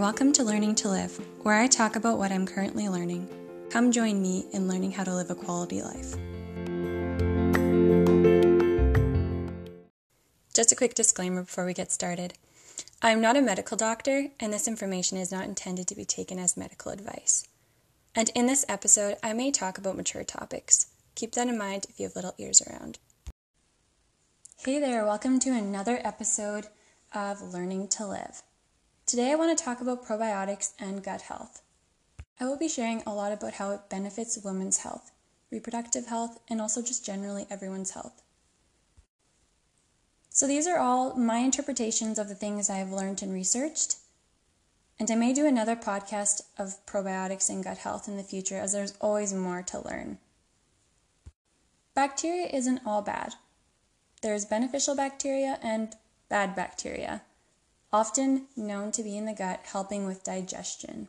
Welcome to Learning to Live, where I talk about what I'm currently learning. Come join me in learning how to live a quality life. Just a quick disclaimer before we get started. I'm not a medical doctor, and this information is not intended to be taken as medical advice. And in this episode, I may talk about mature topics. Keep that in mind if you have little ears around. Hey there, welcome to another episode of Learning to Live. Today I want to talk about probiotics and gut health. I will be sharing a lot about how it benefits women's health, reproductive health, and also just generally everyone's health. So, these are all my interpretations of the things I have learned and researched. And I may do another podcast of probiotics and gut health in the future as there's always more to learn. Bacteria isn't all bad. There's beneficial bacteria and bad bacteria often known to be in the gut, helping with digestion.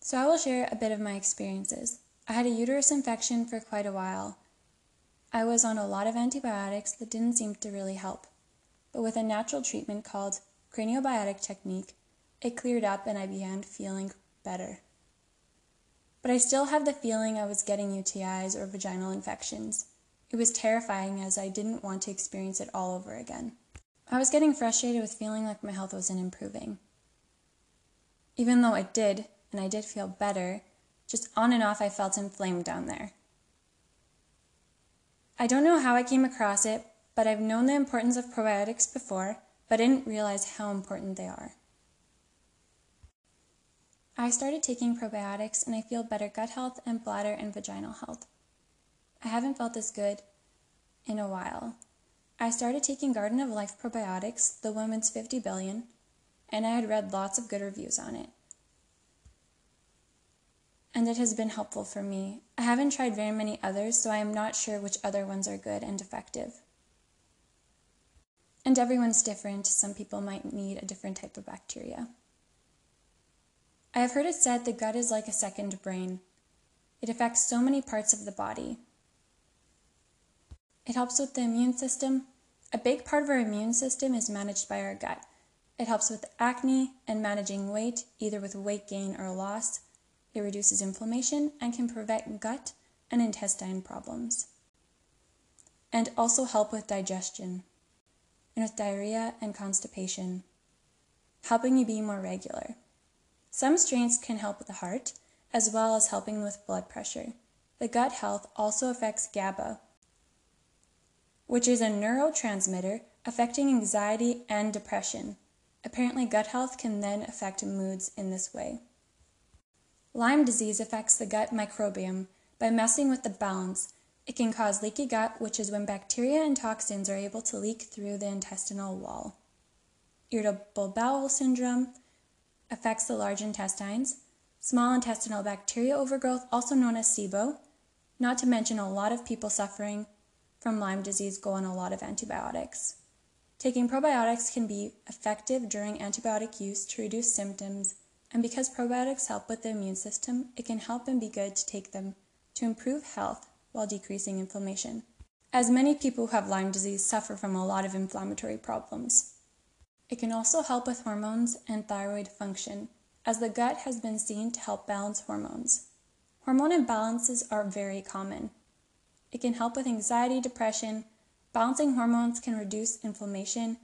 So, I will share a bit of my experiences. I had a uterus infection for quite a while. I was on a lot of antibiotics that didn't seem to really help. But with a natural treatment called craniobiotic technique, it cleared up and I began feeling better. But I still have the feeling I was getting UTIs or vaginal infections. It was terrifying as I didn't want to experience it all over again. I was getting frustrated with feeling like my health wasn't improving. Even though it did, and I did feel better, just on and off I felt inflamed down there. I don't know how I came across it, but I've known the importance of probiotics before, but didn't realize how important they are. I started taking probiotics and I feel better gut health and bladder and vaginal health. I haven't felt this good in a while. I started taking Garden of Life probiotics, the Women's 50 Billion, and I had read lots of good reviews on it. And it has been helpful for me. I haven't tried very many others, so I am not sure which other ones are good and effective. And everyone's different. Some people might need a different type of bacteria. I have heard it said the gut is like a second brain. It affects so many parts of the body. It helps with the immune system. A big part of our immune system is managed by our gut. It helps with acne and managing weight, either with weight gain or loss. It reduces inflammation and can prevent gut and intestine problems. And also help with digestion and with diarrhea and constipation, helping you be more regular. Some strains can help with the heart, as well as helping with blood pressure. The gut health also affects GABA, which is a neurotransmitter affecting anxiety and depression. Apparently, gut health can then affect moods in this way. Lyme disease affects the gut microbiome by messing with the balance. It can cause leaky gut, which is when bacteria and toxins are able to leak through the intestinal wall. Irritable bowel syndrome affects the large intestines. Small intestinal bacteria overgrowth, also known as SIBO, not to mention a lot of people suffering from Lyme disease go on a lot of antibiotics. Taking probiotics can be effective during antibiotic use to reduce symptoms, and because probiotics help with the immune system, it can help and be good to take them to improve health while decreasing inflammation. As many people who have Lyme disease suffer from a lot of inflammatory problems. It can also help with hormones and thyroid function, as the gut has been seen to help balance hormones. Hormone imbalances are very common, it can help with anxiety, depression. Balancing hormones can reduce inflammation.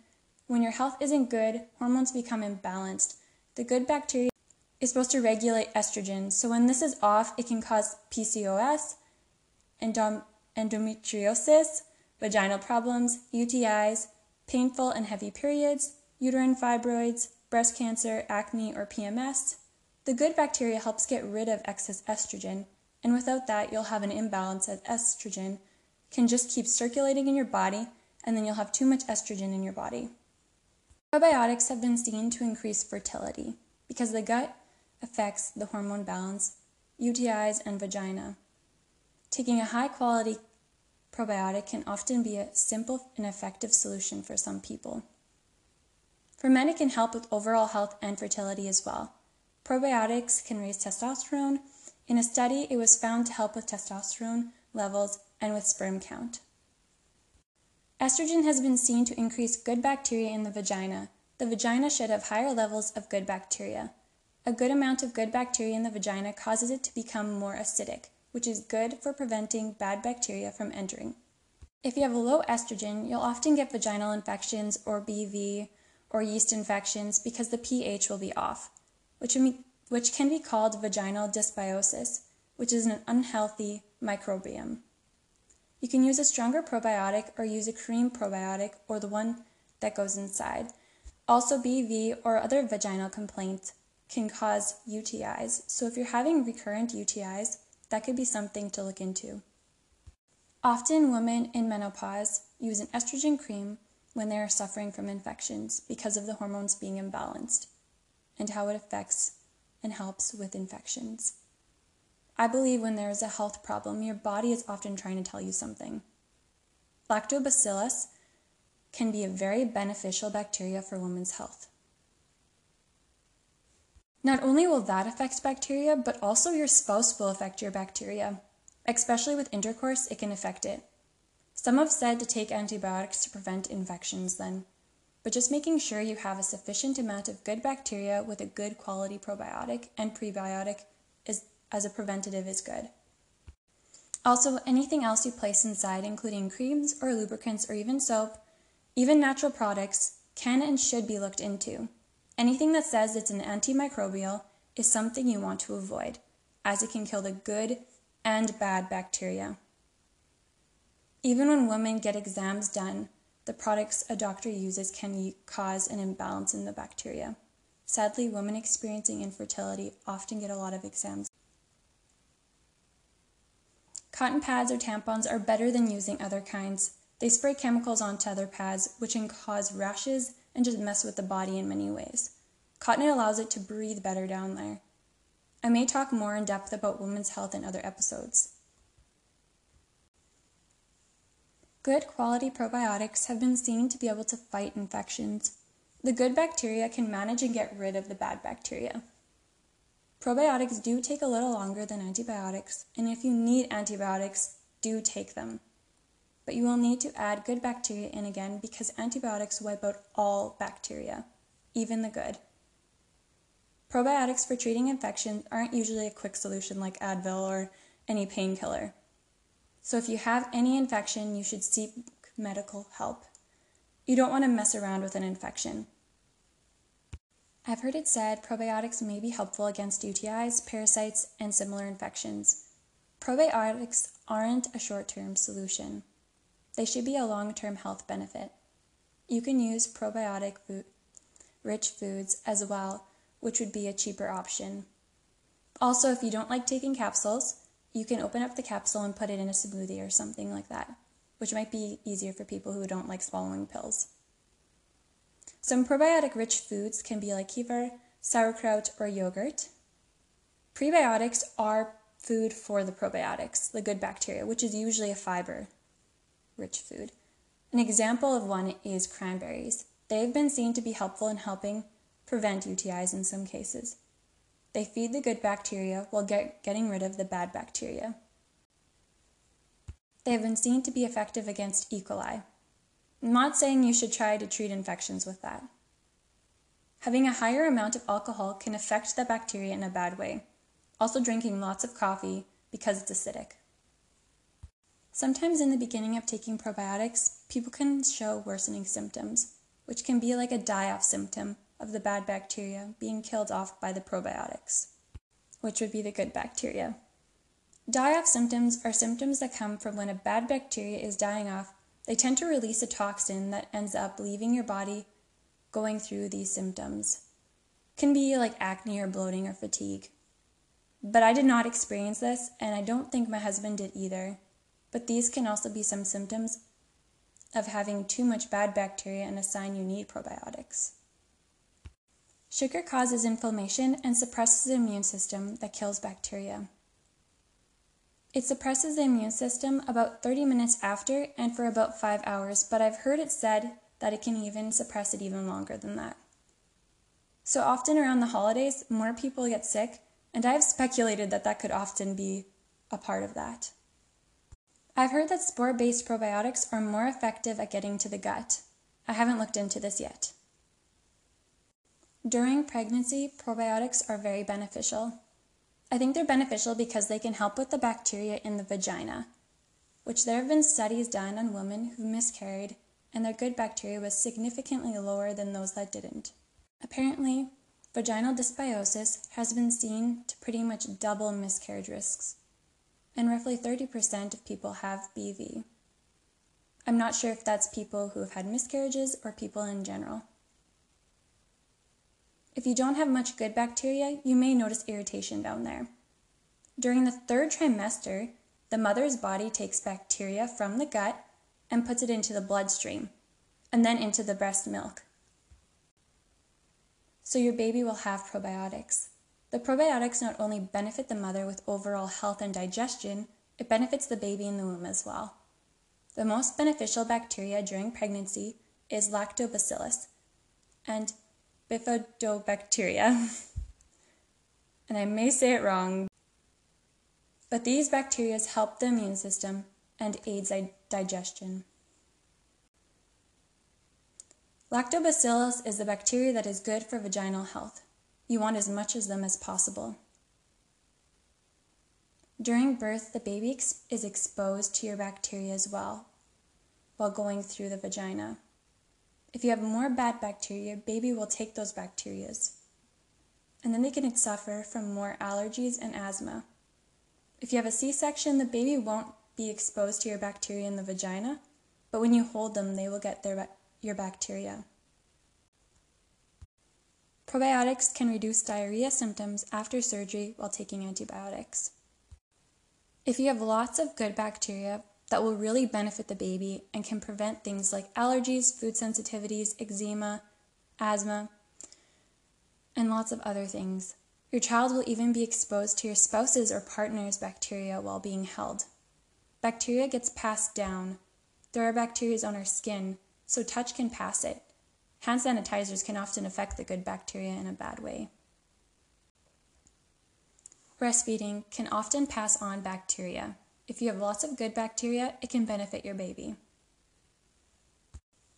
When your health isn't good, hormones become imbalanced. The good bacteria is supposed to regulate estrogen, so when this is off, it can cause PCOS, endom- endometriosis, vaginal problems, UTIs, painful and heavy periods, uterine fibroids, breast cancer, acne, or PMS. The good bacteria helps get rid of excess estrogen, and without that, you'll have an imbalance as estrogen can just keep circulating in your body, and then you'll have too much estrogen in your body. Probiotics have been seen to increase fertility because the gut affects the hormone balance, UTIs, and vagina. Taking a high quality probiotic can often be a simple and effective solution for some people. For men, it can help with overall health and fertility as well. Probiotics can raise testosterone in a study, it was found to help with testosterone levels and with sperm count. Estrogen has been seen to increase good bacteria in the vagina, the vagina should have higher levels of good bacteria. A good amount of good bacteria in the vagina causes it to become more acidic, which is good for preventing bad bacteria from entering. If you have a low estrogen, you'll often get vaginal infections or BV or yeast infections because the pH will be off, which, which can be called vaginal dysbiosis, which is an unhealthy microbiome. You can use a stronger probiotic or use a cream probiotic or the one that goes inside. Also, BV or other vaginal complaints can cause UTIs, so if you're having recurrent UTIs, that could be something to look into. Often, women in menopause use an estrogen cream when they are suffering from infections because of the hormones being imbalanced and how it affects and helps with infections. I believe when there is a health problem, your body is often trying to tell you something. Lactobacillus can be a very beneficial bacteria for women's health. Not only will that affect bacteria, but also your spouse will affect your bacteria. Especially with intercourse, it can affect it. Some have said to take antibiotics to prevent infections then, but just making sure you have a sufficient amount of good bacteria with a good quality probiotic and prebiotic is, as a preventative is good. Also, anything else you place inside, including creams or lubricants or even soap, even natural products, can and should be looked into. Anything that says it's an antimicrobial is something you want to avoid, as it can kill the good and bad bacteria. Even when women get exams done, the products a doctor uses can cause an imbalance in the bacteria. Sadly, women experiencing infertility often get a lot of exams. Cotton pads or tampons are better than using other kinds. They spray chemicals onto other pads, which can cause rashes and just mess with the body in many ways. Cotton allows it to breathe better down there. I may talk more in depth about women's health in other episodes. Good quality probiotics have been seen to be able to fight infections. The good bacteria can manage and get rid of the bad bacteria. Probiotics do take a little longer than antibiotics, and if you need antibiotics, do take them. But you will need to add good bacteria in again because antibiotics wipe out all bacteria, even the good. Probiotics for treating infections aren't usually a quick solution like Advil or any painkiller. So if you have any infection, you should seek medical help. You don't want to mess around with an infection. I've heard it said probiotics may be helpful against UTIs, parasites, and similar infections. Probiotics aren't a short term solution, they should be a long term health benefit. You can use probiotic food, rich foods as well which would be a cheaper option. Also, if you don't like taking capsules, you can open up the capsule and put it in a smoothie or something like that, which might be easier for people who don't like swallowing pills. Some probiotic rich foods can be like kefir, sauerkraut, or yogurt. Prebiotics are food for the probiotics, the good bacteria, which is usually a fiber rich food. An example of one is cranberries. They have been seen to be helpful in helping prevent UTIs in some cases. They feed the good bacteria while get, getting rid of the bad bacteria. They have been seen to be effective against E. coli. I'm not saying you should try to treat infections with that. Having a higher amount of alcohol can affect the bacteria in a bad way. Also, drinking lots of coffee because it's acidic. Sometimes in the beginning of taking probiotics, people can show worsening symptoms, which can be like a die off symptom of the bad bacteria being killed off by the probiotics, which would be the good bacteria. Die off symptoms are symptoms that come from when a bad bacteria is dying off. They tend to release a toxin that ends up leaving your body going through these symptoms. Can be like acne or bloating or fatigue. But I did not experience this, and I don't think my husband did either. But these can also be some symptoms of having too much bad bacteria and a sign you need probiotics. Sugar causes inflammation and suppresses the immune system that kills bacteria. It suppresses the immune system about 30 minutes after and for about 5 hours, but I've heard it said that it can even suppress it even longer than that. So often around the holidays, more people get sick, and I've speculated that that could often be a part of that. I've heard that spore based probiotics are more effective at getting to the gut. I haven't looked into this yet. During pregnancy, probiotics are very beneficial. I think they're beneficial because they can help with the bacteria in the vagina, which there have been studies done on women who miscarried and their good bacteria was significantly lower than those that didn't. Apparently, vaginal dysbiosis has been seen to pretty much double miscarriage risks, and roughly 30% of people have BV. I'm not sure if that's people who have had miscarriages or people in general. If you don't have much good bacteria, you may notice irritation down there. During the third trimester, the mother's body takes bacteria from the gut and puts it into the bloodstream and then into the breast milk. So your baby will have probiotics. The probiotics not only benefit the mother with overall health and digestion, it benefits the baby in the womb as well. The most beneficial bacteria during pregnancy is lactobacillus and bifidobacteria. and I may say it wrong, but these bacteria help the immune system and aids digestion. Lactobacillus is the bacteria that is good for vaginal health. You want as much of them as possible. During birth, the baby is exposed to your bacteria as well while going through the vagina. If you have more bad bacteria, baby will take those bacterias. And then they can suffer from more allergies and asthma. If you have a C section, the baby won't be exposed to your bacteria in the vagina, but when you hold them, they will get their, your bacteria. Probiotics can reduce diarrhea symptoms after surgery while taking antibiotics. If you have lots of good bacteria, that will really benefit the baby and can prevent things like allergies, food sensitivities, eczema, asthma, and lots of other things. Your child will even be exposed to your spouse's or partner's bacteria while being held. Bacteria gets passed down. There are bacteria on our skin, so touch can pass it. Hand sanitizers can often affect the good bacteria in a bad way. Breastfeeding can often pass on bacteria. If you have lots of good bacteria, it can benefit your baby.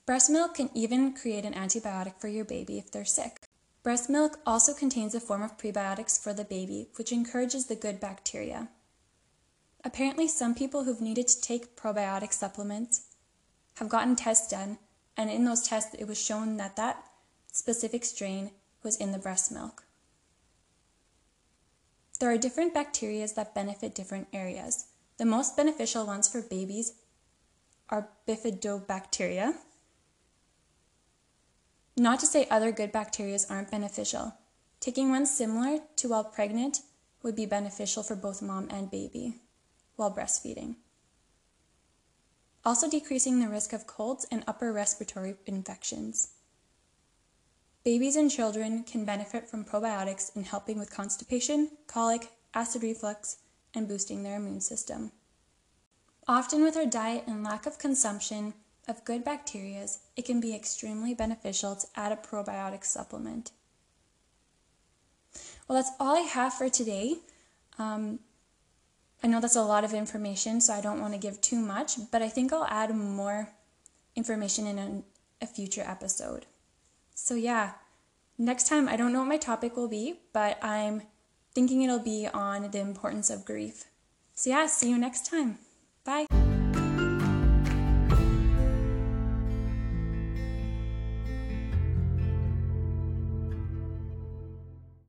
Breast milk can even create an antibiotic for your baby if they're sick. Breast milk also contains a form of prebiotics for the baby, which encourages the good bacteria. Apparently, some people who've needed to take probiotic supplements have gotten tests done, and in those tests, it was shown that that specific strain was in the breast milk. There are different bacteria that benefit different areas. The most beneficial ones for babies are bifidobacteria. Not to say other good bacteria aren't beneficial. Taking one similar to while pregnant would be beneficial for both mom and baby while breastfeeding. Also, decreasing the risk of colds and upper respiratory infections. Babies and children can benefit from probiotics in helping with constipation, colic, acid reflux, and boosting their immune system. Often, with our diet and lack of consumption of good bacteria, it can be extremely beneficial to add a probiotic supplement. Well, that's all I have for today. Um, I know that's a lot of information, so I don't want to give too much, but I think I'll add more information in a, a future episode. So, yeah, next time I don't know what my topic will be, but I'm thinking it'll be on the importance of grief. So, yeah, see you next time.